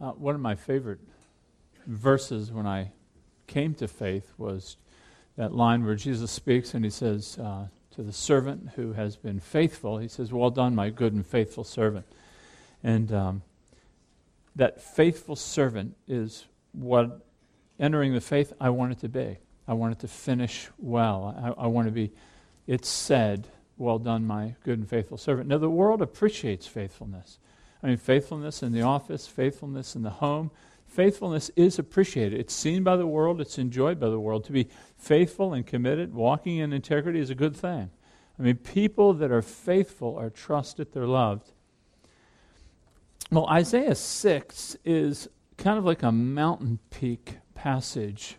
Uh, one of my favorite verses when I came to faith was that line where Jesus speaks and he says uh, to the servant who has been faithful, he says, Well done, my good and faithful servant. And um, that faithful servant is what entering the faith I want it to be. I want it to finish well. I, I want to be, it's said, Well done, my good and faithful servant. Now, the world appreciates faithfulness. I mean, faithfulness in the office, faithfulness in the home. Faithfulness is appreciated. It's seen by the world, it's enjoyed by the world. To be faithful and committed, walking in integrity is a good thing. I mean, people that are faithful are trusted, they're loved. Well, Isaiah 6 is kind of like a mountain peak passage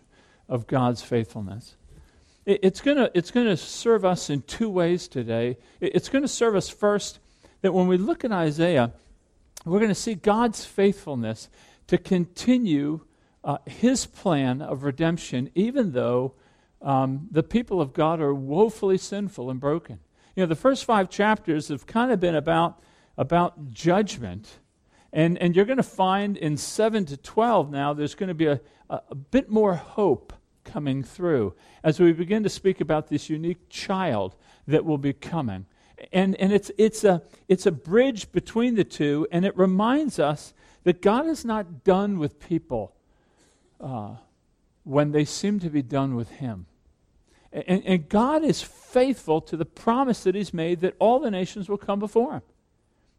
of God's faithfulness. it's going to it's gonna serve us in two ways today. it's going to serve us first that when we look at Isaiah, we're going to see God's faithfulness to continue uh, his plan of redemption, even though um, the people of God are woefully sinful and broken. You know, the first five chapters have kind of been about, about judgment. And, and you're going to find in 7 to 12 now, there's going to be a, a, a bit more hope coming through as we begin to speak about this unique child that will be coming and, and it's, it's, a, it's a bridge between the two, and it reminds us that God is not done with people uh, when they seem to be done with Him. And, and, God is faithful to the promise that He's made that all the nations will come before Him,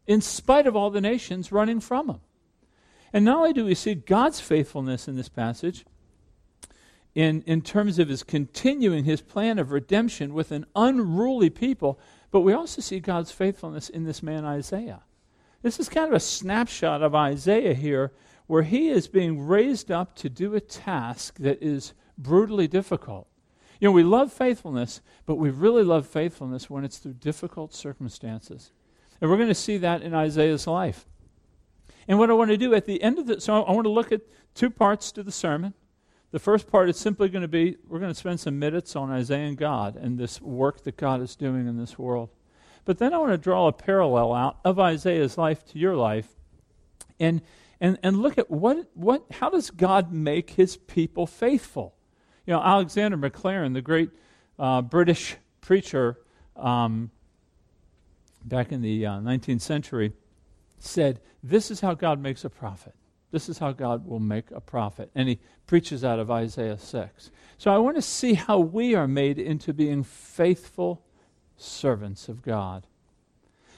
in spite of all the nations running from Him. And not only do we see God's faithfulness in this passage, in, in terms of His continuing His plan of redemption with an unruly people, but we also see God's faithfulness in this man Isaiah. This is kind of a snapshot of Isaiah here, where he is being raised up to do a task that is brutally difficult. You know, we love faithfulness, but we really love faithfulness when it's through difficult circumstances. And we're going to see that in Isaiah's life. And what I want to do at the end of the so I want to look at two parts to the sermon. The first part is simply going to be we're going to spend some minutes on Isaiah and God and this work that God is doing in this world. But then I want to draw a parallel out of Isaiah's life to your life and, and, and look at what, what, how does God make his people faithful? You know, Alexander Maclaren, the great uh, British preacher um, back in the uh, 19th century, said, This is how God makes a prophet. This is how God will make a prophet. And he preaches out of Isaiah 6. So I want to see how we are made into being faithful servants of God.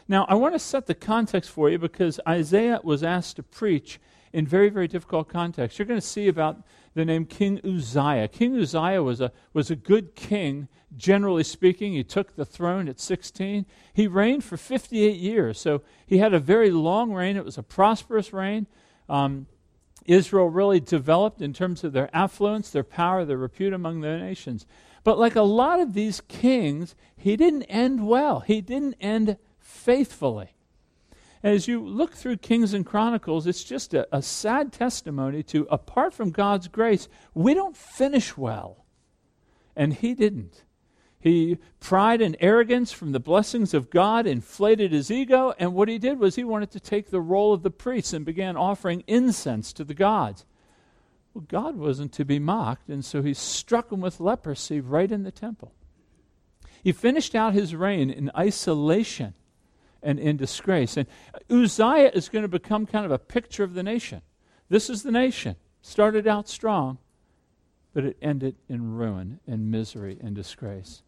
Now, I want to set the context for you because Isaiah was asked to preach in very, very difficult context. You're going to see about the name King Uzziah. King Uzziah was a, was a good king, generally speaking. He took the throne at 16. He reigned for 58 years, so he had a very long reign. It was a prosperous reign um, Israel really developed in terms of their affluence, their power, their repute among the nations. But like a lot of these kings, he didn't end well. He didn't end faithfully. As you look through Kings and Chronicles, it's just a, a sad testimony to apart from God's grace, we don't finish well. And he didn't. He pride and arrogance from the blessings of God inflated his ego, and what he did was he wanted to take the role of the priest and began offering incense to the gods. Well, God wasn't to be mocked, and so he struck him with leprosy right in the temple. He finished out his reign in isolation and in disgrace. And Uzziah is going to become kind of a picture of the nation. This is the nation. Started out strong, but it ended in ruin and misery and disgrace.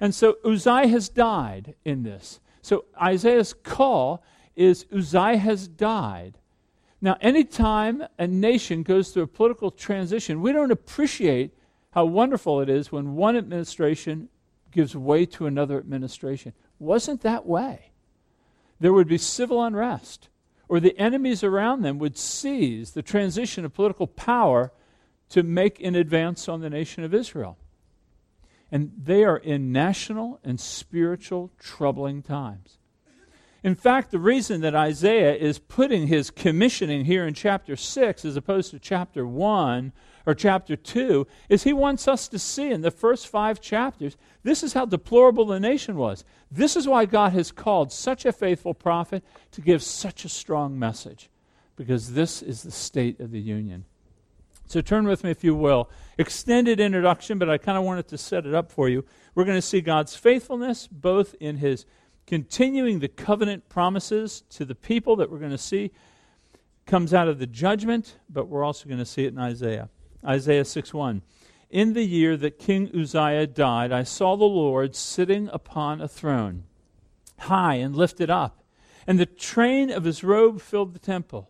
And so Uzziah has died in this. So Isaiah's call is Uzziah has died. Now, anytime a nation goes through a political transition, we don't appreciate how wonderful it is when one administration gives way to another administration. Wasn't that way? There would be civil unrest, or the enemies around them would seize the transition of political power to make an advance on the nation of Israel. And they are in national and spiritual troubling times. In fact, the reason that Isaiah is putting his commissioning here in chapter 6 as opposed to chapter 1 or chapter 2 is he wants us to see in the first five chapters this is how deplorable the nation was. This is why God has called such a faithful prophet to give such a strong message. because this is the state of the union. So turn with me, if you will. Extended introduction, but I kind of wanted to set it up for you. We're going to see God's faithfulness both in his continuing the covenant promises to the people that we're going to see comes out of the judgment, but we're also going to see it in Isaiah. Isaiah 6 1. In the year that King Uzziah died, I saw the Lord sitting upon a throne, high and lifted up, and the train of his robe filled the temple.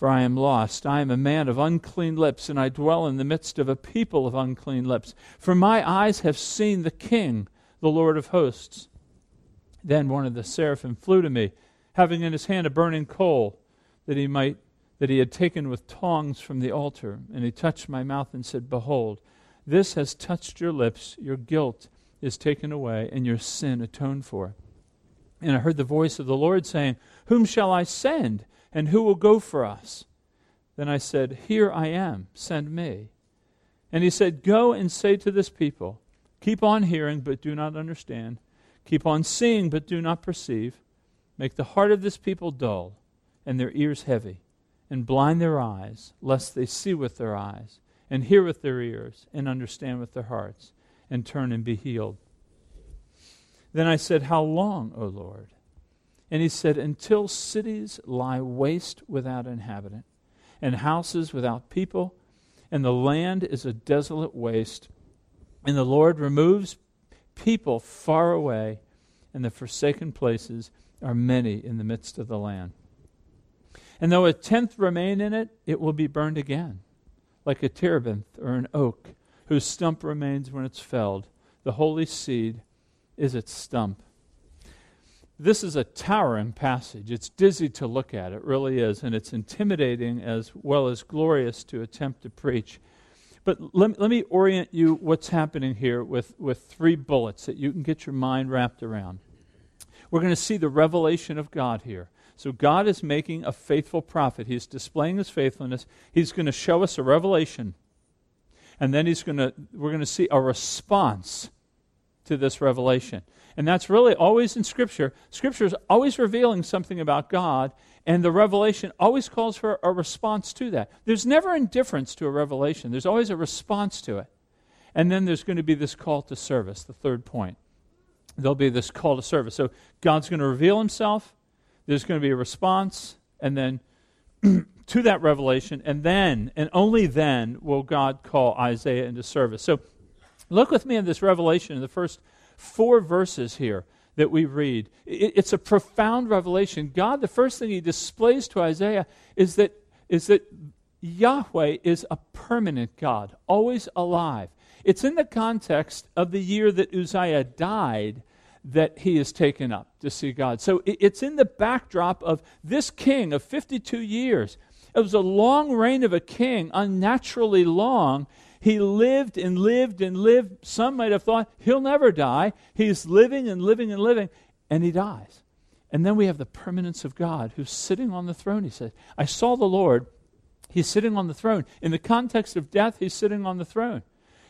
for I am lost. I am a man of unclean lips, and I dwell in the midst of a people of unclean lips. For my eyes have seen the King, the Lord of hosts. Then one of the seraphim flew to me, having in his hand a burning coal that he might that he had taken with tongs from the altar, and he touched my mouth and said, Behold, this has touched your lips, your guilt is taken away, and your sin atoned for. And I heard the voice of the Lord saying, Whom shall I send, and who will go for us? Then I said, Here I am, send me. And he said, Go and say to this people, Keep on hearing, but do not understand Keep on seeing, but do not perceive. Make the heart of this people dull, and their ears heavy, and blind their eyes, lest they see with their eyes, and hear with their ears, and understand with their hearts, and turn and be healed. Then I said, How long, O Lord? And he said, Until cities lie waste without inhabitant, and houses without people, and the land is a desolate waste, and the Lord removes people far away, and the forsaken places are many in the midst of the land. And though a tenth remain in it, it will be burned again, like a terebinth or an oak, whose stump remains when it's felled. The holy seed is its stump. This is a towering passage. It's dizzy to look at, it really is, and it's intimidating as well as glorious to attempt to preach. But let, let me orient you what's happening here with, with three bullets that you can get your mind wrapped around. We're going to see the revelation of God here. So God is making a faithful prophet. He's displaying his faithfulness. He's going to show us a revelation. And then he's going to we're going to see a response to this revelation. And that's really always in Scripture. Scripture is always revealing something about God, and the revelation always calls for a response to that. There's never indifference to a revelation, there's always a response to it. And then there's going to be this call to service, the third point. There'll be this call to service. So God's going to reveal himself, there's going to be a response, and then to that revelation, and then, and only then, will God call Isaiah into service. So look with me in this revelation in the first four verses here that we read. It, it's a profound revelation. God, the first thing he displays to Isaiah is that, is that Yahweh is a permanent God, always alive. It's in the context of the year that Uzziah died that he is taken up to see God. So it's in the backdrop of this king of 52 years. It was a long reign of a king, unnaturally long, he lived and lived and lived. Some might have thought he'll never die. He's living and living and living, and he dies. And then we have the permanence of God who's sitting on the throne. He said, I saw the Lord. He's sitting on the throne. In the context of death, he's sitting on the throne.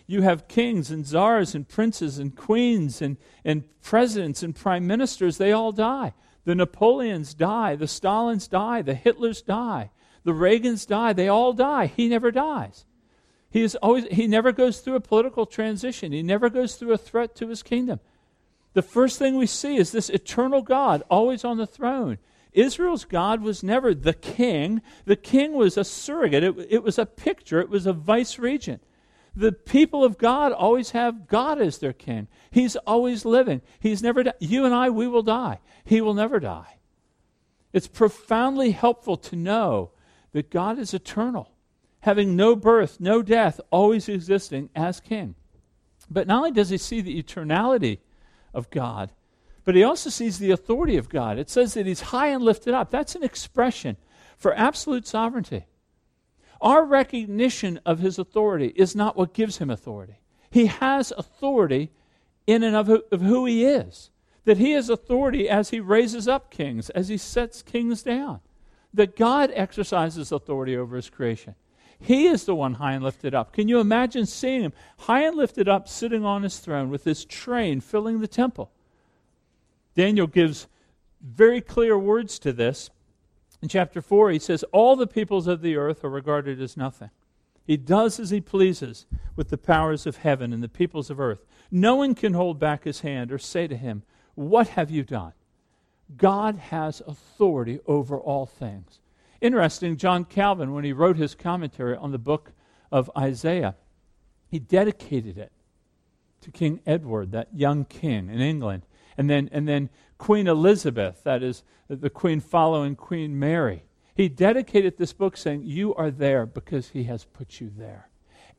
You have kings and czars and princes and queens and, and presidents and prime ministers. They all die. The Napoleons die. The Stalins die. The Hitlers die. The Reagans die. They all die. He never dies. He, is always, he never goes through a political transition, he never goes through a threat to his kingdom. The first thing we see is this eternal God, always on the throne. Israel's God was never the king. The king was a surrogate, it, it was a picture, it was a vice regent. The people of God always have God as their king. He's always living. He's never di- you and I we will die. He will never die. It's profoundly helpful to know that God is eternal having no birth, no death, always existing as king. But not only does he see the eternality of God, but he also sees the authority of God. It says that he's high and lifted up. That's an expression for absolute sovereignty. Our recognition of his authority is not what gives him authority. He has authority in and of who, of who he is. That he has authority as he raises up kings, as he sets kings down. That God exercises authority over his creation. He is the one high and lifted up. Can you imagine seeing him high and lifted up, sitting on his throne with his train filling the temple? Daniel gives very clear words to this. In chapter 4, he says, All the peoples of the earth are regarded as nothing. He does as he pleases with the powers of heaven and the peoples of earth. No one can hold back his hand or say to him, What have you done? God has authority over all things. Interesting, John Calvin, when he wrote his commentary on the book of Isaiah, he dedicated it to King Edward, that young king in England. And then, and then Queen Elizabeth, that is the queen following Queen Mary. He dedicated this book saying, You are there because he has put you there.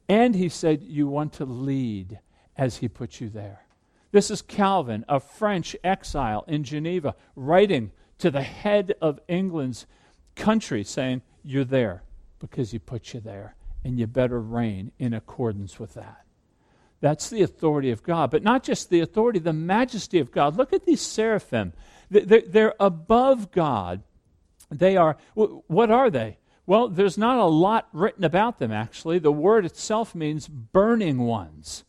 And he said, You want to lead as he put you there. This is Calvin, a French exile in Geneva, writing to the head of England's country saying, You're there because he put you there, and you better reign in accordance with that. That's the authority of God. But not just the authority, the majesty of God. Look at these seraphim. They're above God. They are, what are they? Well, there's not a lot written about them, actually. The word itself means burning ones.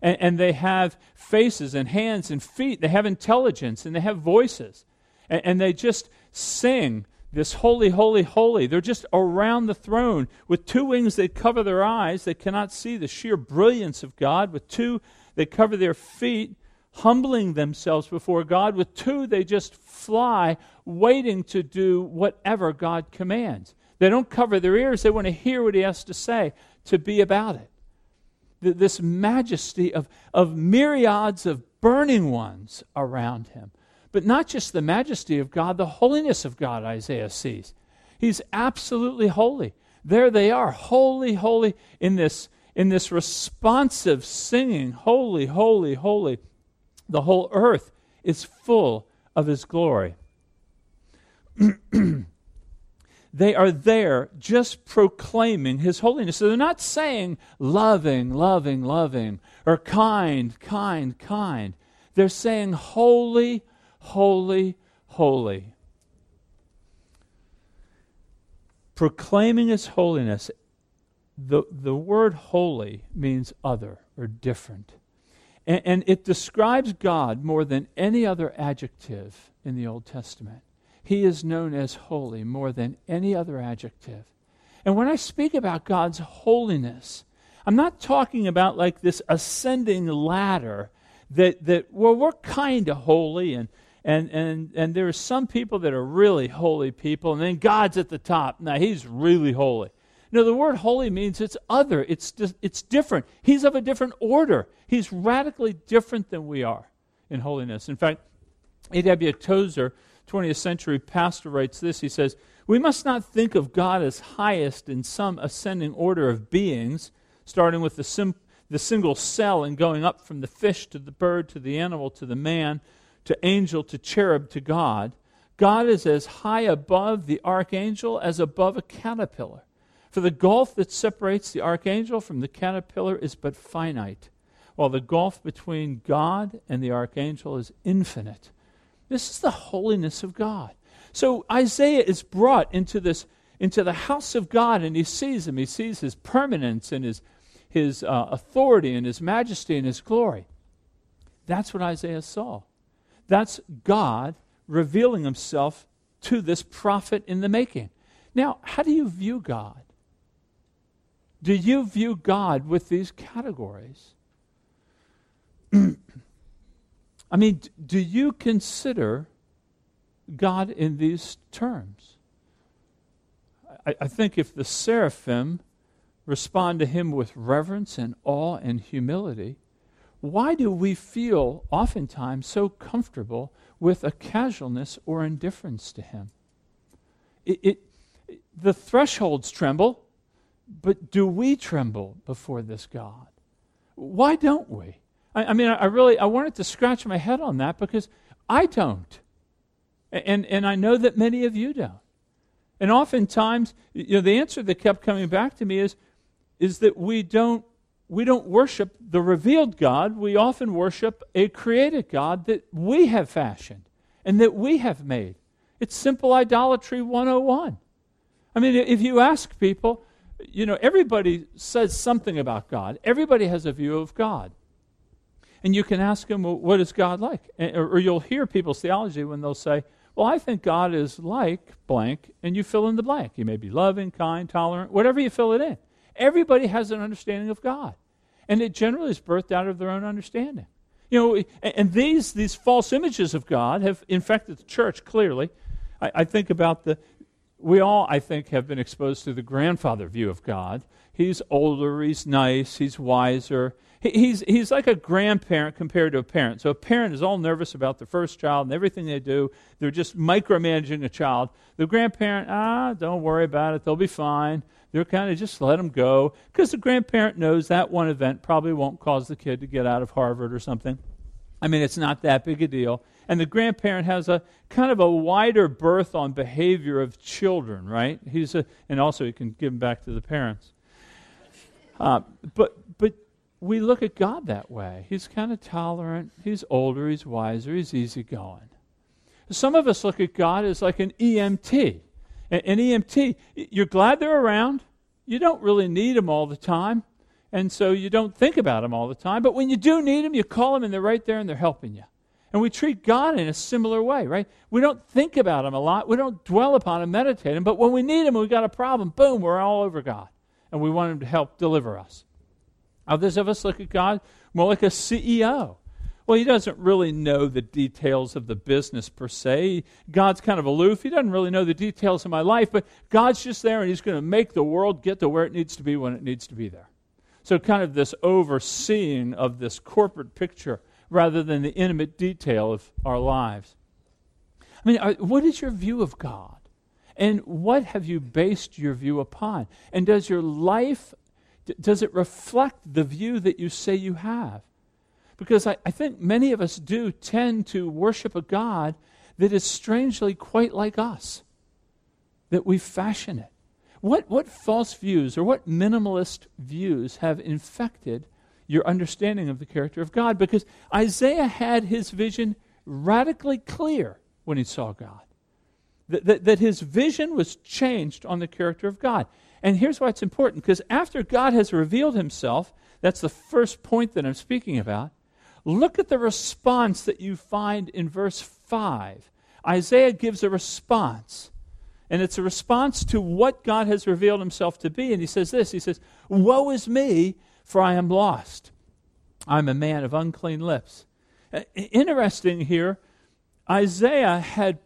And, and they have faces and hands and feet. They have intelligence and they have voices. And, and they just sing this holy, holy, holy. They're just around the throne. With two wings, they cover their eyes. They cannot see the sheer brilliance of God. With two, they cover their feet, humbling themselves before God. With two, they just fly, waiting to do whatever God commands. They don't cover their ears. They want to hear what He has to say, to be about it. This majesty of, of myriads of burning ones around Him. But not just the majesty of God, the holiness of God, Isaiah sees. He's absolutely holy. There they are, holy, holy, in this, in this responsive singing, holy, holy, holy. The whole earth is full of his glory. they are there just proclaiming his holiness. So they're not saying loving, loving, loving, or kind, kind, kind. They're saying holy, holy, holy. Proclaiming his holiness, the, the word holy means other or different. And, and it describes God more than any other adjective in the Old Testament. He is known as holy more than any other adjective. And when I speak about God's holiness, I'm not talking about like this ascending ladder that, that well, we're kind of holy and, and, and, and there are some people that are really holy people, and then God's at the top. Now, he's really holy. No, the word holy means it's other, it's, it's different. He's of a different order. He's radically different than we are in holiness. In fact, A.W. Tozer, 20th century pastor, writes this. He says, We must not think of God as highest in some ascending order of beings, starting with the, sim- the single cell and going up from the fish to the bird to the animal to the man to angel to cherub to God, God is as high above the archangel as above a caterpillar. For the gulf that separates the archangel from the caterpillar is but finite, while the gulf between God and the archangel is infinite. This is the holiness of God. So Isaiah is brought into this into the house of God and he sees him. He sees his permanence and his his uh, authority and his majesty and his glory. That's what Isaiah saw. That's God revealing himself to this prophet in the making. Now, how do you view God? Do you view God with these categories? I mean, do you consider God in these terms? I, I, think if the seraphim respond to him with reverence and awe and humility, why do we feel oftentimes so comfortable with a casualness or indifference to Him? It, it, the thresholds tremble, but do we tremble before this God? Why don't we? I, I mean, I, I really I wanted to scratch my head on that because I don't, and and I know that many of you don't. And oftentimes, you know, the answer that kept coming back to me is, is that we don't, we don't worship the revealed God. We often worship a created God that we have fashioned and that we have made. It's simple idolatry 101. I mean, if you ask people, you know, everybody says something about God. Everybody has a view of God. And you can ask them, well, what is God like? or, you'll hear people's theology when they'll say, well, I think God is like blank, and you fill in the blank. He may be loving, kind, tolerant, whatever you fill it in. Everybody has an understanding of God. And it generally is birthed out of their own understanding. You know, and these, these false images of God have infected the church clearly. I, I think about the, we all, I think, have been exposed to the grandfather view of God. He's older, he's nice, he's wiser. he's, he's like a grandparent compared to a parent. So a parent is all nervous about the first child and everything they do. They're just micromanaging a child. The grandparent, ah, don't worry about it, they'll be fine. They're kind of just let them go because the grandparent knows that one event probably won't cause the kid to get out of Harvard or something. I mean, it's not that big a deal and the grandparent has a kind of a wider berth on behavior of children, right? He's a, and also he can give them back to the parents. Uh, but but we look at God that way. He's kind of tolerant. He's older. He's wiser. He's easygoing. Some of us look at God as like an EMT. An, EMT, you're glad they're around. You don't really need them all the time, and so you don't think about them all the time. But when you do need them, you call them, and they're right there, and they're helping you. And we treat God in a similar way, right? We don't think about Him a lot. We don't dwell upon Him, meditate Him. But when we need Him, we've got a problem. Boom, we're all over God. And we want Him to help deliver us. Others of us look at God more like a CEO. Well, he doesn't really know the details of the business per se. God's kind of aloof. He doesn't really know the details of my life, but God's just there and he's going to make the world get to where it needs to be when it needs to be there. So, kind of this overseeing of this corporate picture rather than the intimate detail of our lives. I mean, what is your view of God? And what have you based your view upon? And does your life, does it reflect the view that you say you have? Because I, I think many of us do tend to worship a God that is strangely quite like us, that we fashion it. What, what false views or what minimalist views have infected your understanding of the character of God because Isaiah had his vision radically clear when he saw God. That, that, that, his vision was changed on the character of God. And here's why it's important because after God has revealed himself, that's the first point that I'm speaking about. Look at the response that you find in verse 5. Isaiah gives a response. And it's a response to what God has revealed himself to be. And he says this He says, Woe is me, for I am lost. I'm a man of unclean lips. Uh, interesting here, Isaiah had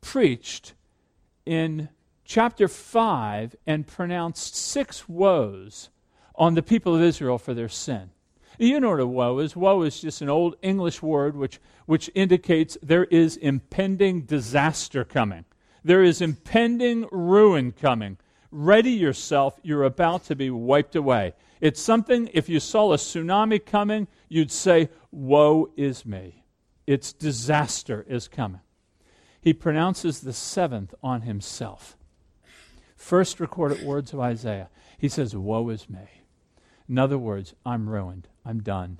preached in chapter 5 and pronounced six woes on the people of Israel for their sin. You know what a woe is. Woe is just an old English word which, which indicates there is impending disaster coming. There is impending ruin coming. Ready yourself, you're about to be wiped away. It's something, if you saw a tsunami coming, you'd say, Woe is me. Its disaster is coming. He pronounces the seventh on himself. First recorded words of Isaiah. He says, Woe is me. In other words, I'm ruined. I'm done.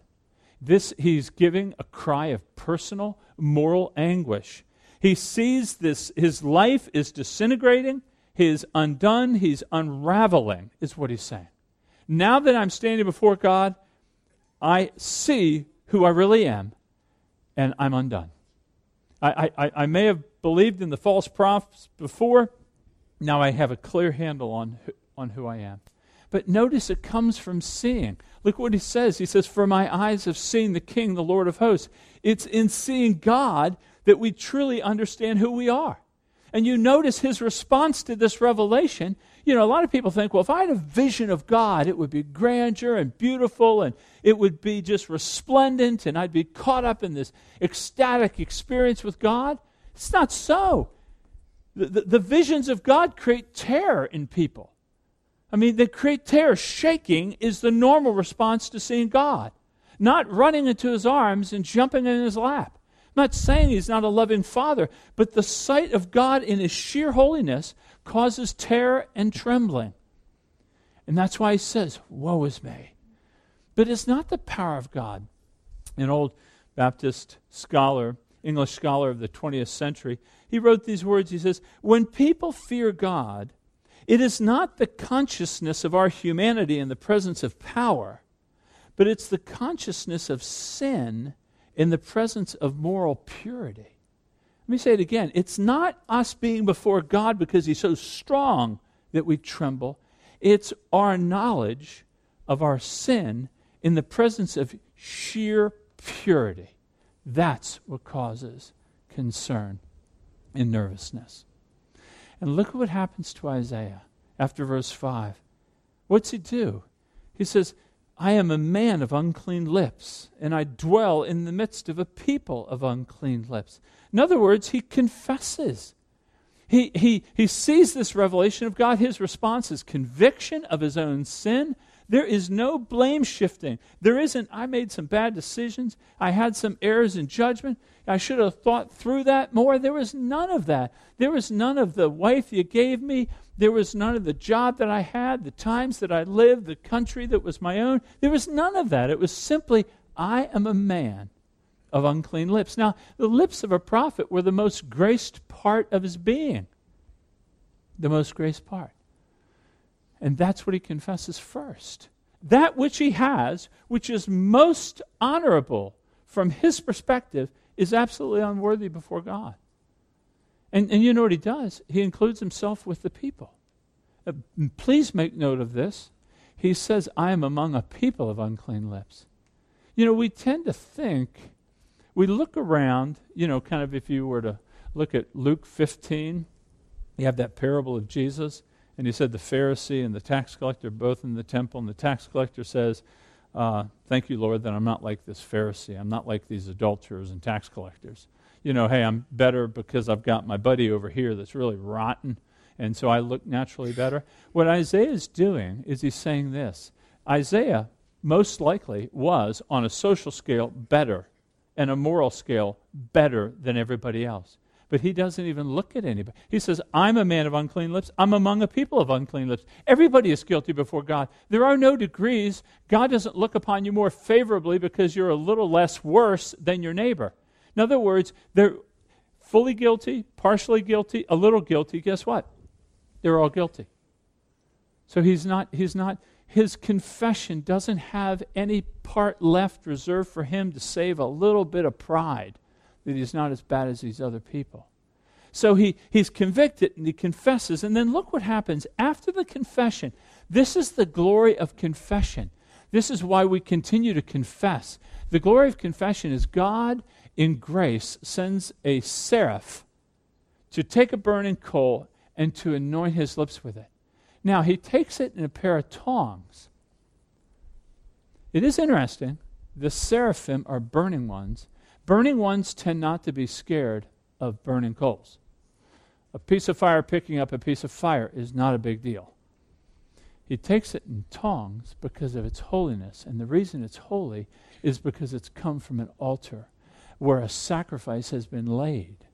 This, he's giving a cry of personal, moral anguish. He sees this, his life is disintegrating, he's undone, he's unraveling, is what he's saying. Now that I'm standing before God, I see who I really am, and I'm undone. I, I, I may have believed in the false prophets before. Now I have a clear handle on, on who I am. But notice it comes from seeing. Look what he says. He says, For my eyes have seen the King, the Lord of hosts. It's in seeing God that we truly understand who we are. And you notice his response to this revelation you know, a lot of people think, well, if I had a vision of God, it would be grandeur and beautiful and it would be just resplendent and I'd be caught up in this ecstatic experience with God. It's not so. The, the, the visions of God create terror in people. I mean, the terror. Shaking is the normal response to seeing God, not running into his arms and jumping in his lap. I'm not saying he's not a loving father, but the sight of God in his sheer holiness causes terror and trembling. And that's why he says, Woe is me. But it's not the power of God. An old Baptist scholar, English scholar of the 20th century, he wrote these words. He says, When people fear God, it is not the consciousness of our humanity in the presence of power, but it's the consciousness of sin in the presence of moral purity. Let me say it again. It's not us being before God because He's so strong that we tremble. It's our knowledge of our sin in the presence of sheer purity. That's what causes concern and nervousness. And look at what happens to Isaiah after verse 5. What's he do? He says, I am a man of unclean lips, and I dwell in the midst of a people of unclean lips. In other words, he confesses. He, he, he sees this revelation of God. His response is conviction of his own sin. There is no blame shifting. There isn't, I made some bad decisions. I had some errors in judgment. I should have thought through that more. There was none of that. There was none of the wife you gave me. There was none of the job that I had, the times that I lived, the country that was my own. There was none of that. It was simply, I am a man of unclean lips. Now, the lips of a prophet were the most graced part of his being. The most graced part. And that's what he confesses first. That which he has, which is most honorable from his perspective, is absolutely unworthy before God. And, and you know what he does? He includes himself with the people. Uh, please make note of this. He says, I am among a people of unclean lips. You know, we tend to think we look around, you know, kind of if you were to look at Luke 15, you have that parable of Jesus, and he said the Pharisee and the tax collector both in the temple, and the tax collector says, uh, Thank you, Lord, that I'm not like this Pharisee. I'm not like these adulterers and tax collectors. You know, hey, I'm better because I've got my buddy over here that's really rotten, and so I look naturally better. What Isaiah is doing is he's saying this Isaiah most likely was, on a social scale, better and a moral scale better than everybody else. But he doesn't even look at anybody. He says, I'm a man of unclean lips. I'm among a people of unclean lips. Everybody is guilty before God. There are no degrees. God doesn't look upon you more favorably because you're a little less worse than your neighbor. In other words, they're fully guilty, partially guilty, a little guilty. Guess what? They're all guilty. So he's not, he's not his confession doesn't have any part left reserved for him to save a little bit of pride that he's not as bad as these other people. So he, he's convicted and he confesses. And then look what happens after the confession. This is the glory of confession. This is why we continue to confess. The glory of confession is God, in grace, sends a seraph to take a burning coal and to anoint his lips with it. Now, he takes it in a pair of tongs. It is interesting. The seraphim are burning ones. Burning ones tend not to be scared of burning coals. A piece of fire picking up a piece of fire is not a big deal. He takes it in tongs because of its holiness. And the reason it's holy is because it's come from an altar where a sacrifice has been laid.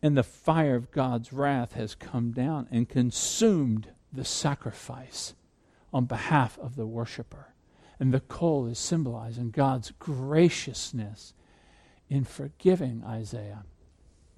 and the fire of God's wrath has come down and consumed the sacrifice on behalf of the worshiper. And the coal is symbolizing God's graciousness in forgiving Isaiah,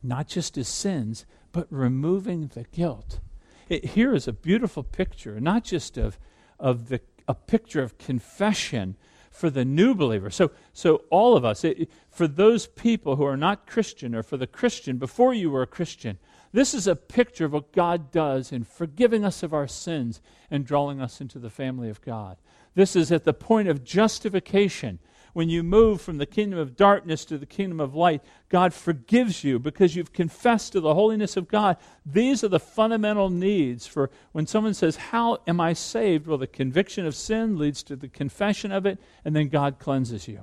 not just his sins, but removing the guilt. It, here is a beautiful picture, not just of, of the, a picture of confession, for the new believer. So, so all of us, it, for those people who are not Christian or for the Christian before you were a Christian, this is a picture of what God does in forgiving us of our sins and drawing us into the family of God. This is at the point of justification when you move from the kingdom of darkness to the kingdom of light, God forgives you because you've confessed to the holiness of God. These are the fundamental needs for when someone says, How am I saved? Well, the conviction of sin leads to the confession of it, and then God cleanses you.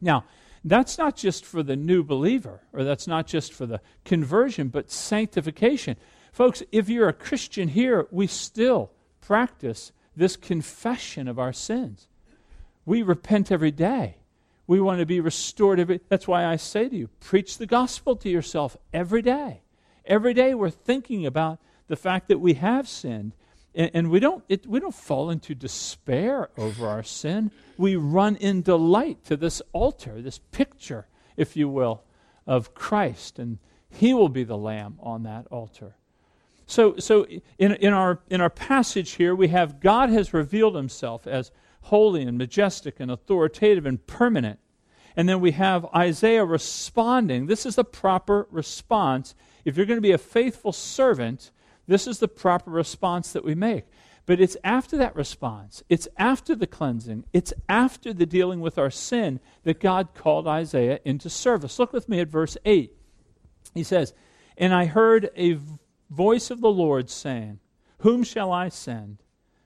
Now, that's not just for the new believer, or that's not just for the conversion, but sanctification. Folks, if you're a Christian here, we still practice this confession of our sins. We repent every day. We want to be restored. Every, that's why I say to you, preach the gospel to yourself every day. Every day we're thinking about the fact that we have sinned. And, and we, don't, it, we don't fall into despair over our sin. We run in delight to this altar, this picture, if you will, of Christ. And He will be the lamb on that altar. So, so in, in, our, in our passage here, we have God has revealed Himself as holy and majestic and authoritative and permanent. And then we have Isaiah responding. This is the proper response. If you're going to be a faithful servant, this is the proper response that we make. But it's after that response, it's after the cleansing, it's after the dealing with our sin that God called Isaiah into service. Look with me at verse 8. He says, And I heard a voice of the Lord saying, Whom shall I send?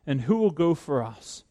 And who will go for us?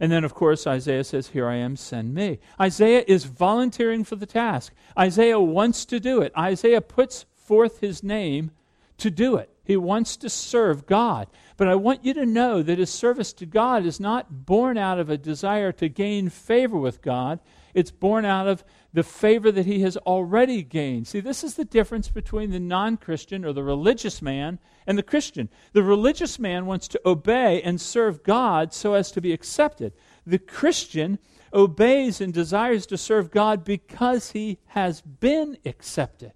And then, of course, Isaiah says, Here I am, send me. Isaiah is volunteering for the task. Isaiah wants to do it. Isaiah puts forth his name to do it. He wants to serve God. But I want you to know that his service to God is not born out of a desire to gain favor with God, it's born out of the favor that he has already gained. See, this is the difference between the non Christian or the religious man and the Christian. The religious man wants to obey and serve God so as to be accepted. The Christian obeys and desires to serve God because he has been accepted.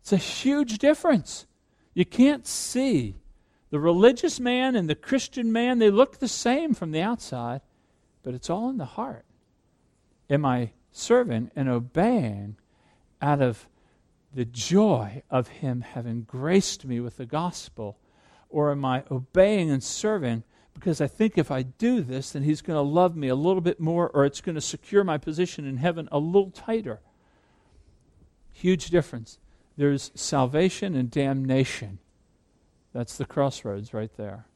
It's a huge difference. You can't see the religious man and the Christian man, they look the same from the outside, but it's all in the heart. Am I serving and obeying out of the joy of Him having graced me with the gospel? Or am I obeying and serving because I think if I do this, then He's going to love me a little bit more, or it's going to secure my position in heaven a little tighter? Huge difference. There's salvation and damnation. That's the crossroads right there.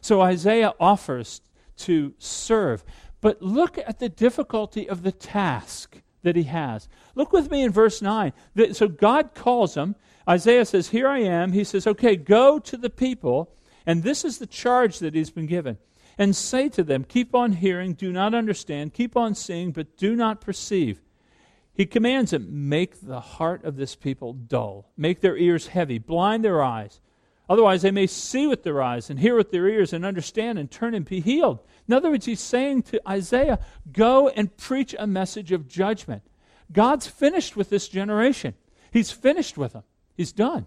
So Isaiah offers to serve. But look at the difficulty of the task that he has. Look with me in verse 9. So God calls him. Isaiah says, Here I am. He says, Okay, go to the people. And this is the charge that he's been given. And say to them, Keep on hearing, do not understand. Keep on seeing, but do not perceive. He commands them, Make the heart of this people dull, make their ears heavy, blind their eyes. Otherwise, they may see with their eyes and hear with their ears and understand and turn and be healed. In other words, he's saying to Isaiah, Go and preach a message of judgment. God's finished with this generation. He's finished with them. He's done.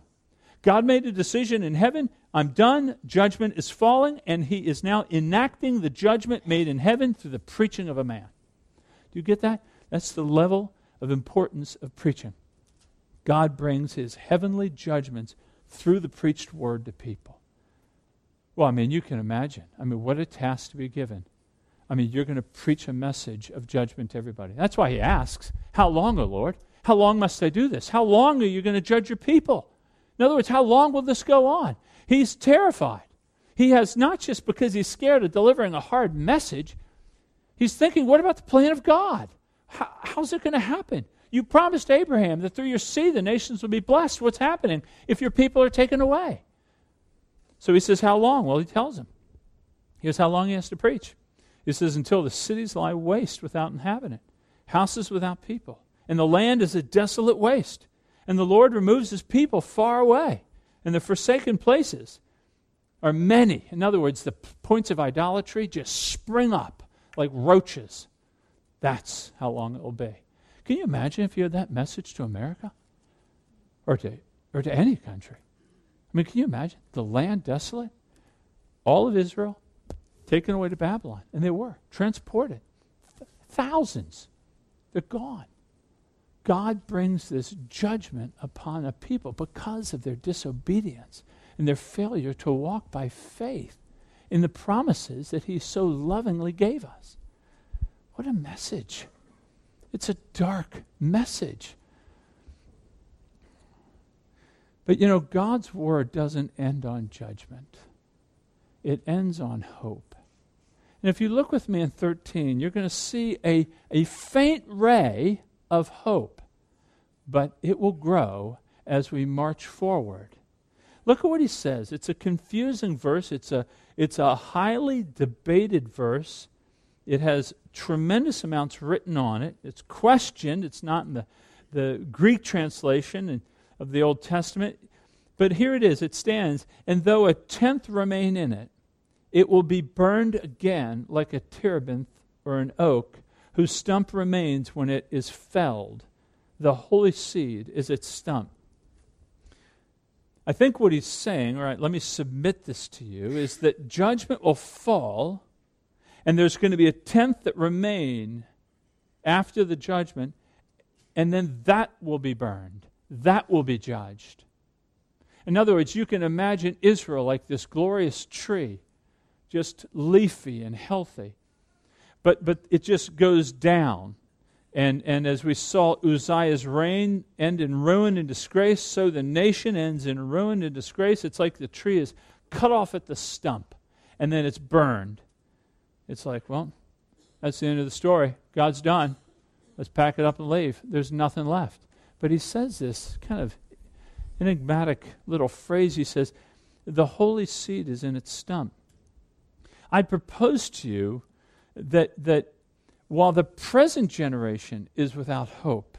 God made a decision in heaven. I'm done. Judgment is falling, and he is now enacting the judgment made in heaven through the preaching of a man. Do you get that? That's the level of importance of preaching. God brings his heavenly judgments through the preached word to people. Well, I mean, you can imagine. I mean, what a task to be given. I mean, you're going to preach a message of judgment to everybody. That's why he asks, How long, O Lord? How long must I do this? How long are you going to judge your people? In other words, how long will this go on? He's terrified. He has not just because he's scared of delivering a hard message, he's thinking, What about the plan of God? How, how's it going to happen? You promised Abraham that through your seed the nations would be blessed. What's happening if your people are taken away? So he says, How long? Well, he tells him. Here's how long he has to preach. He says, Until the cities lie waste without inhabitant, houses without people, and the land is a desolate waste. And the Lord removes his people far away, and the forsaken places are many. In other words, the points of idolatry just spring up like roaches. That's how long it will be. Can you imagine if you had that message to America? Or to, or to any country? I mean, can you imagine? The land desolate? All of Israel taken away to Babylon. And they were transported. Thousands. They're gone. God brings this judgment upon a people because of their disobedience and their failure to walk by faith in the promises that He so lovingly gave us. What a message! It's a dark message. But you know, God's word doesn't end on judgment, it ends on hope. And if you look with me in 13, you're going to see a, a faint ray of hope, but it will grow as we march forward. Look at what he says. It's a confusing verse, it's a, it's a highly debated verse. It has tremendous amounts written on it. It's questioned. It's not in the, the Greek translation of the Old Testament. But here it is. It stands, and though a tenth remain in it, it will be burned again like a terebinth or an oak, whose stump remains when it is felled. The holy seed is its stump. I think what he's saying, all right, let me submit this to you, is that judgment will fall, and there's going to be a tenth that remain after the judgment, and then that will be burned. That will be judged. In other words, you can imagine Israel like this glorious tree, just leafy and healthy. But, but it just goes down. And, and as we saw Uzziah's reign end in ruin and disgrace, so the nation ends in ruin and disgrace. It's like the tree is cut off at the stump and then it's burned. It's like, well, that's the end of the story. God's done. Let's pack it up and leave. There's nothing left. But he says this kind of enigmatic little phrase. He says, The holy seed is in its stump. I propose to you that, that while the present generation is without hope,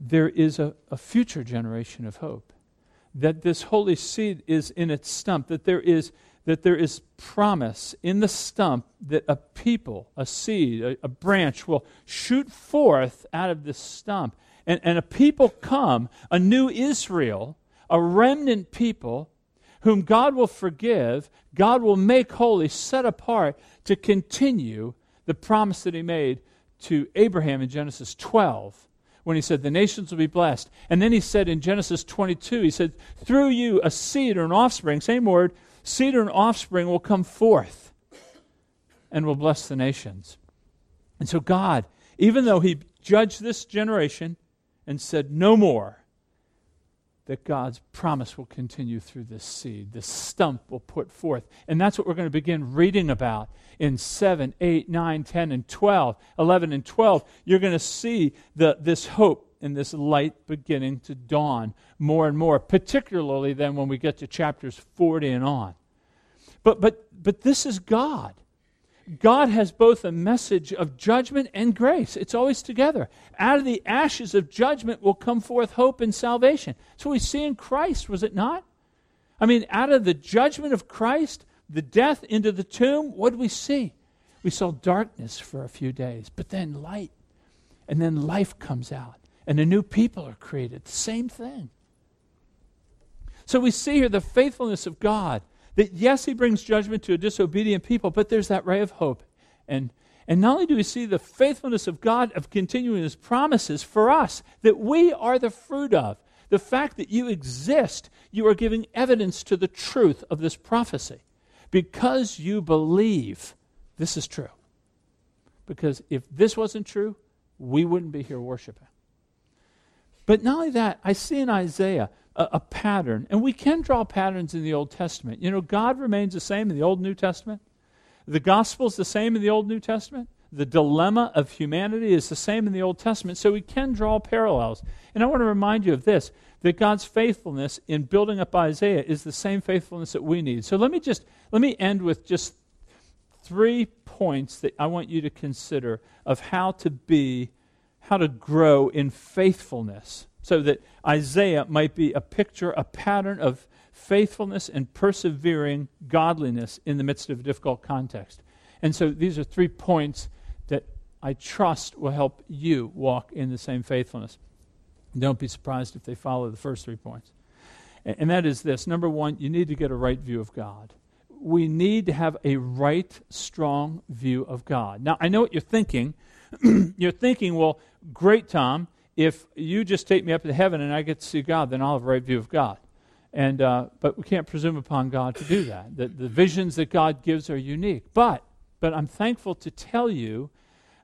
there is a, a future generation of hope. That this holy seed is in its stump, that there is that there is promise in the stump that a people, a seed, a, a, branch will shoot forth out of this stump. And, and a people come, a new Israel, a remnant people, whom God will forgive, God will make holy, set apart to continue the promise that he made to Abraham in Genesis 12 when he said, The nations will be blessed. And then he said in Genesis 22, he said, Through you, a seed or an offspring, same word, seed and offspring will come forth and will bless the nations. And so, God, even though he judged this generation and said, No more, that God's promise will continue through this seed. This stump will put forth. And that's what we're going to begin reading about in 7, 8, 9, 10, and 12. 11 and 12. You're going to see the, this hope and this light beginning to dawn more and more, particularly then when we get to chapters 40 and on. But, but, but this is God. God has both a message of judgment and grace. It's always together. Out of the ashes of judgment will come forth hope and salvation. So we see in Christ, was it not? I mean, out of the judgment of Christ, the death into the tomb, what do we see? We saw darkness for a few days, but then light. And then life comes out, and a new people are created. The same thing. So we see here the faithfulness of God that yes, he brings judgment to a disobedient people, but there's that ray of hope. And, and not only do we see the faithfulness of God of continuing his promises for us, that we are the fruit of. The fact that you exist, you are giving evidence to the truth of this prophecy. Because you believe this is true. Because if this wasn't true, we wouldn't be here worshiping. But not only that, I see in Isaiah a, a pattern. And we can draw patterns in the Old Testament. You know, God remains the same in the Old New Testament. The gospel is the same in the Old New Testament. The dilemma of humanity is the same in the Old Testament, so we can draw parallels. And I want to remind you of this that God's faithfulness in building up Isaiah is the same faithfulness that we need. So let me just let me end with just three points that I want you to consider of how to be how to grow in faithfulness so that Isaiah might be a picture, a pattern of faithfulness and persevering godliness in the midst of a difficult context. And so these are three points that I trust will help you walk in the same faithfulness. Don't be surprised if they follow the first three points. And that is this number one, you need to get a right view of God. We need to have a right, strong view of God. Now, I know what you're thinking. you're thinking, well, great, Tom if you just take me up to heaven and I get to see God, then I'll have a right view of God. And, uh, but we can't presume upon God to do that. The, the visions that God gives are unique. But, but I'm thankful to tell you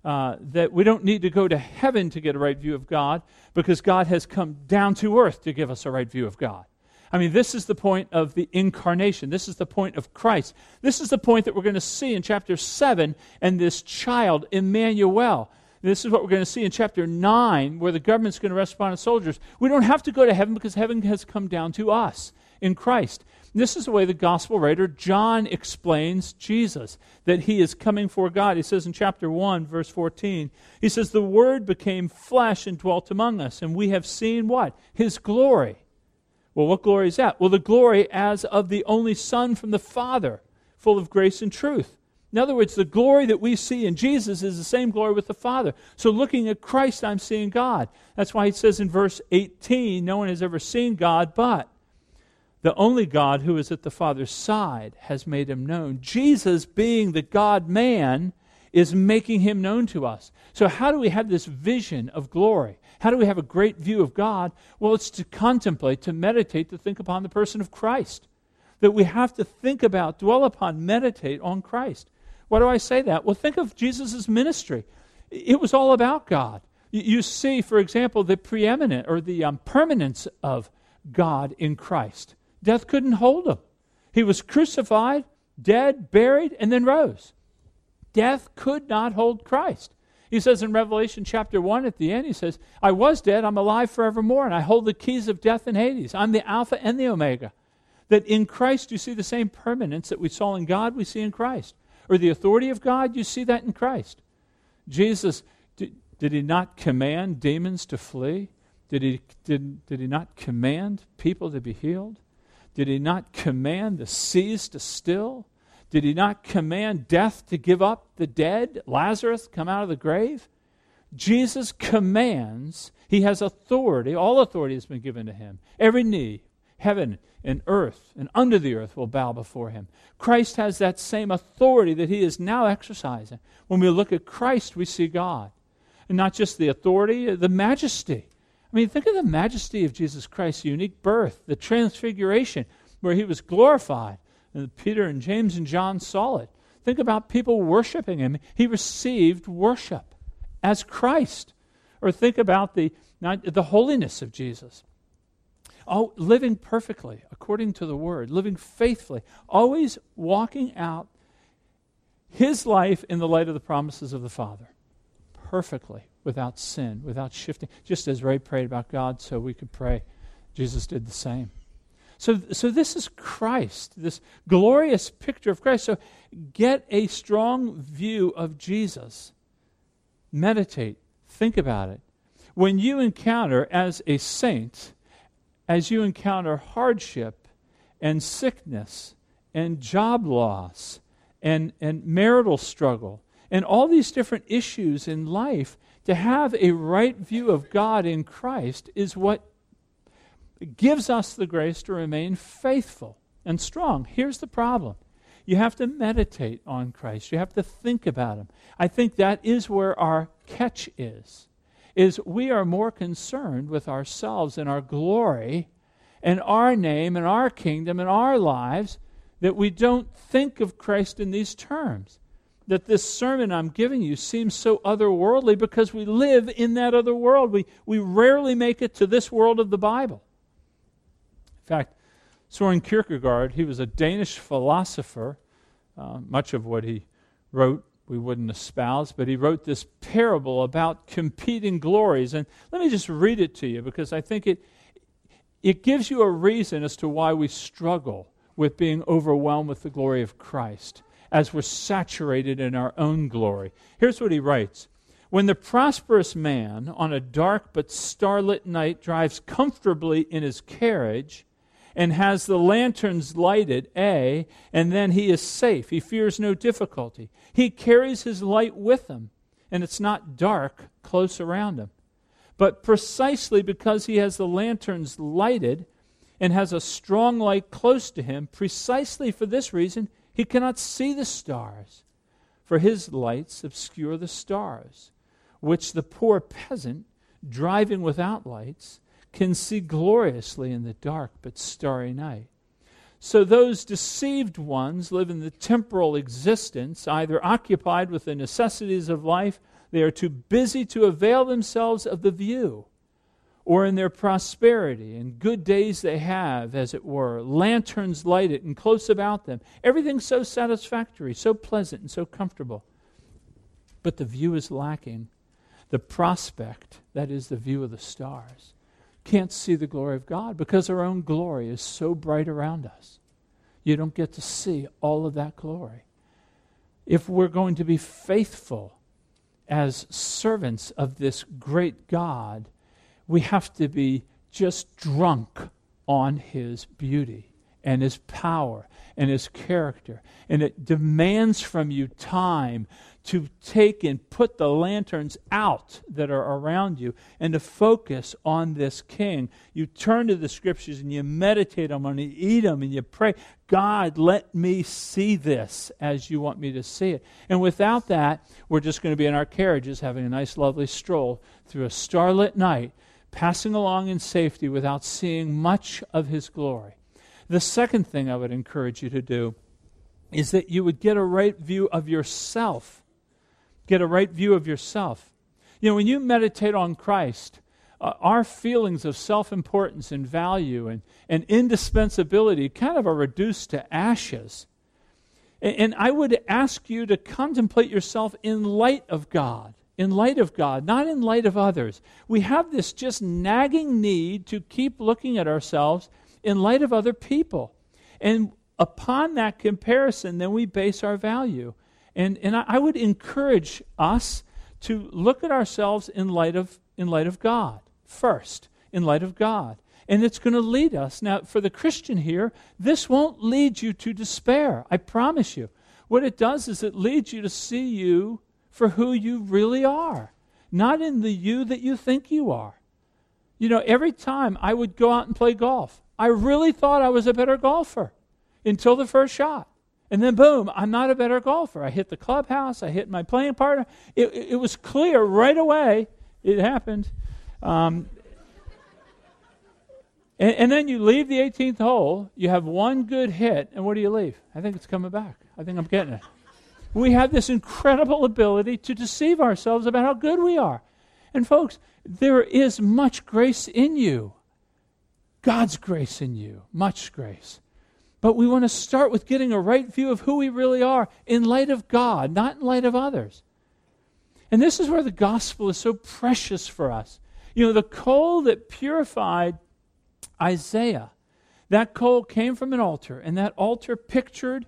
uh, that we don't need to go to heaven to get a right view of God because God has come down to earth to give us a right view of God. I mean, this is the point of the incarnation. This is the point of Christ. This is the point that we're going to see in chapter 7 and this child, Emmanuel. This is what we're going to see in chapter 9, where the government's going to respond to soldiers. We don't have to go to heaven because heaven has come down to us in Christ. this is the way the gospel writer John explains Jesus, that he is coming for God. He says in chapter 1, verse 14, he says, The Word became flesh and dwelt among us, and we have seen what? His glory. Well, what glory is that? Well, the glory as of the only Son from the Father, full of grace and truth. In other words, the glory that we see in Jesus is the same glory with the Father. So looking at Christ, I'm seeing God. That's why he says in verse 18, No one has ever seen God, but the only God who is at the Father's side has made him known. Jesus, being the God man, is making him known to us. So, how do we have this vision of glory? How do we have a great view of God? Well, it's to contemplate, to meditate, to think upon the person of Christ. That we have to think about, dwell upon, meditate on Christ. Why do I say that? Well, think of Jesus' ministry. It was all about God. You see, for example, the preeminent or the um, permanence of God in Christ. Death couldn't hold him. He was crucified, dead, buried, and then rose. Death could not hold Christ. He says in Revelation chapter 1 at the end, he says, I was dead, I'm alive forevermore, and I hold the keys of death and Hades. I'm the Alpha and the Omega. That in Christ you see the same permanence that we saw in God, we see in Christ. Or the authority of God, you see that in Christ. Jesus, did, did he not command demons to flee? Did he, did, did he not command people to be healed? Did he not command the seas to still? Did he not command death to give up the dead, Lazarus come out of the grave? Jesus commands, he has authority, all authority has been given to him. Every knee, heaven and earth and under the earth will bow before him. Christ has that same authority that he is now exercising. When we look at Christ, we see God. And not just the authority, the majesty. I mean, think of the majesty of Jesus Christ's unique birth, the transfiguration, where he was glorified. And Peter and James and John saw it. Think about people worshiping him. He received worship as Christ. Or think about the, the holiness of Jesus. Oh, living perfectly according to the word, living faithfully, always walking out his life in the light of the promises of the Father, perfectly without sin, without shifting. Just as Ray prayed about God, so we could pray. Jesus did the same. So, so this is Christ, this glorious picture of Christ. So get a strong view of Jesus. Meditate, think about it. When you encounter, as a saint, as you encounter hardship and sickness and job loss and, and marital struggle and all these different issues in life, to have a right view of God in Christ is what gives us the grace to remain faithful and strong. Here's the problem you have to meditate on Christ, you have to think about Him. I think that is where our catch is. Is we are more concerned with ourselves and our glory and our name and our kingdom and our lives that we don't think of Christ in these terms that this sermon I'm giving you seems so otherworldly because we live in that other world. We, we rarely make it to this world of the Bible. In fact, Soren Kierkegaard, he was a Danish philosopher. Uh, much of what he wrote we wouldn't espouse, but he wrote this parable about competing glories. And let me just read it to you because I think it, it gives you a reason as to why we struggle with being overwhelmed with the glory of Christ as we're saturated in our own glory. Here's what he writes When the prosperous man on a dark but starlit night drives comfortably in his carriage, and has the lanterns lighted, A, and then he is safe. He fears no difficulty. He carries his light with him, and it's not dark close around him. But precisely because he has the lanterns lighted and has a strong light close to him, precisely for this reason, he cannot see the stars, for his lights obscure the stars, which the poor peasant, driving without lights, can see gloriously in the dark but starry night. So those deceived ones live in the temporal existence, either occupied with the necessities of life, they are too busy to avail themselves of the view or in their prosperity and good days they have, as it were, lanterns lighted and close about them. everything so satisfactory, so pleasant, and so comfortable. But the view is lacking. The prospect, that is, the view of the stars, can't see the glory of God because our own glory is so bright around us. You don't get to see all of that glory. If we're going to be faithful as servants of this great God, we have to be just drunk on his beauty and his power and his character. And it demands from you time to take and put the lanterns out that are around you and to focus on this king. You turn to the scriptures and you meditate on them and you eat them and you pray, God, let me see this as you want me to see it. And without that, we're just going to be in our carriages having a nice, lovely stroll through a starlit night, passing along in safety without seeing much of his glory. The second thing I would encourage you to do is that you would get a right view of yourself. Get a right view of yourself. You know, when you meditate on Christ, uh, our feelings of self importance and value and, and indispensability kind of are reduced to ashes. And, and I would ask you to contemplate yourself in light of God, in light of God, not in light of others. We have this just nagging need to keep looking at ourselves in light of other people. And upon that comparison, then we base our value. And, and I, I would encourage us to look at ourselves in light of, in light of God first, in light of God. And it's going to lead us. Now, for the Christian here, this won't lead you to despair. I promise you. What it does is it leads you to see you for who you really are, not in the you that you think you are. You know, every time I would go out and play golf, I really thought I was a better golfer until the first shot. And then, boom, I'm not a better golfer. I hit the clubhouse, I hit my playing partner. It, it, was clear right away it happened. Um, and, and, then you leave the 18th hole, you have one good hit, and what do you leave? I think it's coming back. I think I'm getting it. We have this incredible ability to deceive ourselves about how good we are. And, folks, there is much grace in you. God's grace in you, much grace. But we want to start with getting a right view of who we really are in light of God, not in light of others. And this is where the gospel is so precious for us. You know, the coal that purified Isaiah, that coal came from an altar, and that altar pictured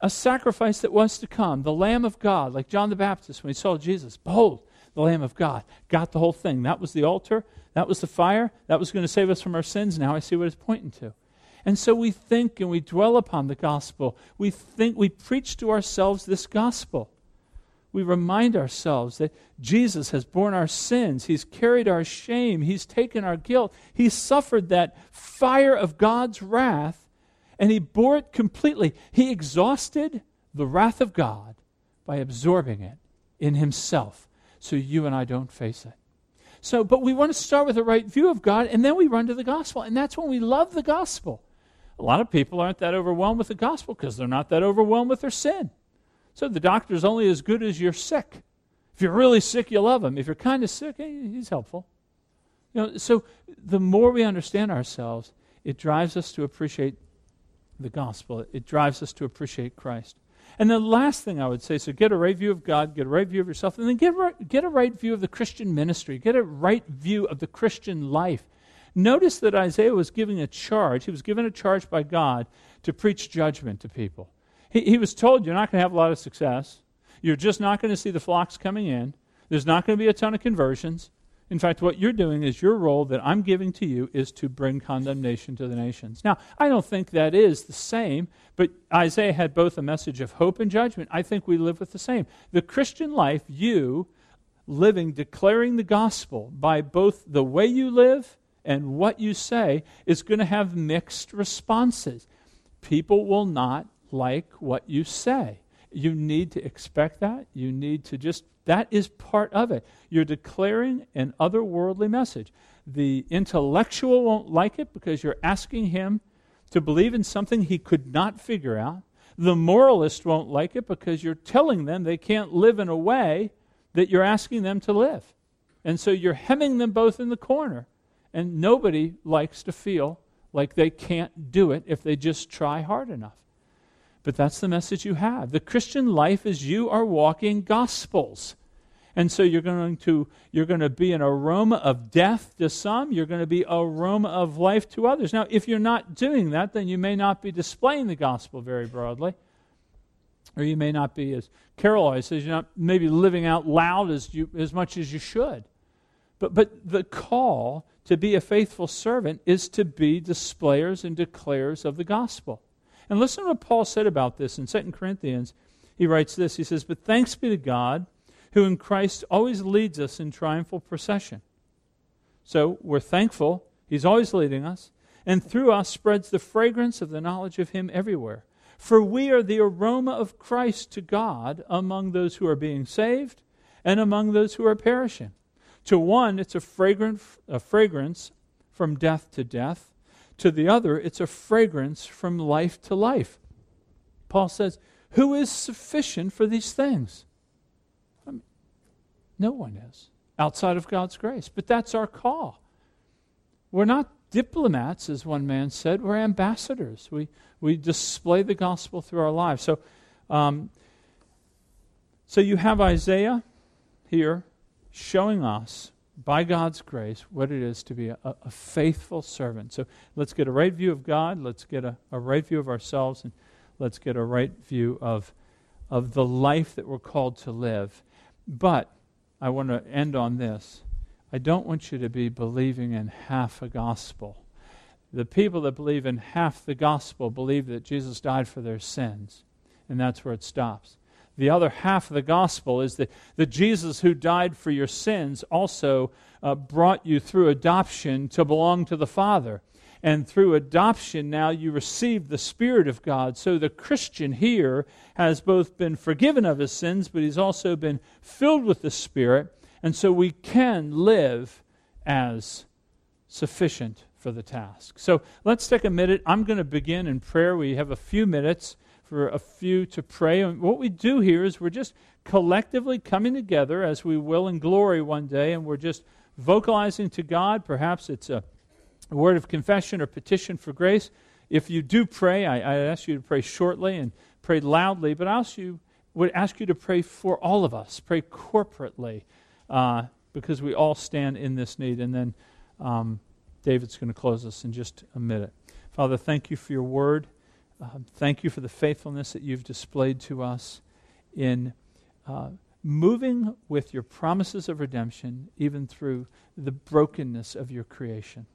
a sacrifice that was to come, the Lamb of God, like John the Baptist when he saw Jesus. Behold, the Lamb of God. Got the whole thing. That was the altar. That was the fire. That was going to save us from our sins. Now I see what it's pointing to. And so we think and we dwell upon the gospel. We think we preach to ourselves this gospel. We remind ourselves that Jesus has borne our sins. He's carried our shame. He's taken our guilt. He suffered that fire of God's wrath, and He bore it completely. He exhausted the wrath of God by absorbing it in Himself so you and I don't face it. So, but we want to start with the right view of God, and then we run to the gospel. And that's when we love the gospel. A lot of people aren't that overwhelmed with the gospel because they're not that overwhelmed with their sin. So the doctor's only as good as you're sick. If you're really sick, you love him. If you're kind of sick, eh, he's helpful. You know, so the more we understand ourselves, it drives us to appreciate the gospel. It drives us to appreciate Christ. And the last thing I would say so get a right view of God, get a right view of yourself, and then get, get a right view of the Christian ministry, get a right view of the Christian life. Notice that Isaiah was giving a charge. He was given a charge by God to preach judgment to people. He, he was told, You're not going to have a lot of success. You're just not going to see the flocks coming in. There's not going to be a ton of conversions. In fact, what you're doing is your role that I'm giving to you is to bring condemnation to the nations. Now, I don't think that is the same, but Isaiah had both a message of hope and judgment. I think we live with the same. The Christian life, you living, declaring the gospel by both the way you live and what you say, is going to have mixed responses. People will not like what you say. You need to expect that. You need to just that is part of it. You're declaring an otherworldly message. The intellectual won't like it because you're asking him to believe in something he could not figure out. The moralist won't like it because you're telling them they can't live in a way that you're asking them to live. And so you're hemming them both in the corner. And nobody likes to feel like they can't do it if they just try hard enough. But that's the message you have. The Christian life is you are walking gospels. And so you're going to you're going to be an aroma of death to some, you're going to be aroma of life to others. Now, if you're not doing that, then you may not be displaying the gospel very broadly. Or you may not be, as Carol always says, you're not maybe living out loud as you as much as you should. But but the call to be a faithful servant is to be displayers and declarers of the gospel. And listen to what Paul said about this in 2 Corinthians. He writes this He says, But thanks be to God, who in Christ always leads us in triumphal procession. So we're thankful. He's always leading us. And through us spreads the fragrance of the knowledge of Him everywhere. For we are the aroma of Christ to God among those who are being saved and among those who are perishing. To one, it's a, fragrant, a fragrance from death to death. To the other, it's a fragrance from life to life. Paul says, Who is sufficient for these things? I mean, no one is outside of God's grace. But that's our call. We're not diplomats, as one man said, we're ambassadors. We, we display the gospel through our lives. So, um, so you have Isaiah here showing us, by God's grace, what it is to be a, a, faithful servant. So let's get a right view of God, let's get a, a right view of ourselves, and let's get a right view of, of the life that we're called to live. But I want to end on this. I don't want you to be believing in half a gospel. The people that believe in half the gospel believe that Jesus died for their sins, and that's where it stops the other half of the gospel is that, that Jesus, who died for your sins, also uh, brought you through adoption to belong to the Father. And through adoption, now you receive the Spirit of God. So the Christian here has both been forgiven of his sins, but he's also been filled with the Spirit. And so we can live as sufficient for the task. So let's take a minute. I'm going to begin in prayer. We have a few minutes for a few to pray. And what we do here is we're just collectively coming together as we will in glory one day, and we're just vocalizing to God. Perhaps it's a, word of confession or petition for grace. If you do pray, I, I ask you to pray shortly and pray loudly, but I also would ask you to pray for all of us, pray corporately, uh, because we all stand in this need. And then um, David's going to close us in just a minute. Father, thank you for your word. Um, thank you for the faithfulness that you've displayed to us in uh, moving with your promises of redemption, even through the brokenness of your creation.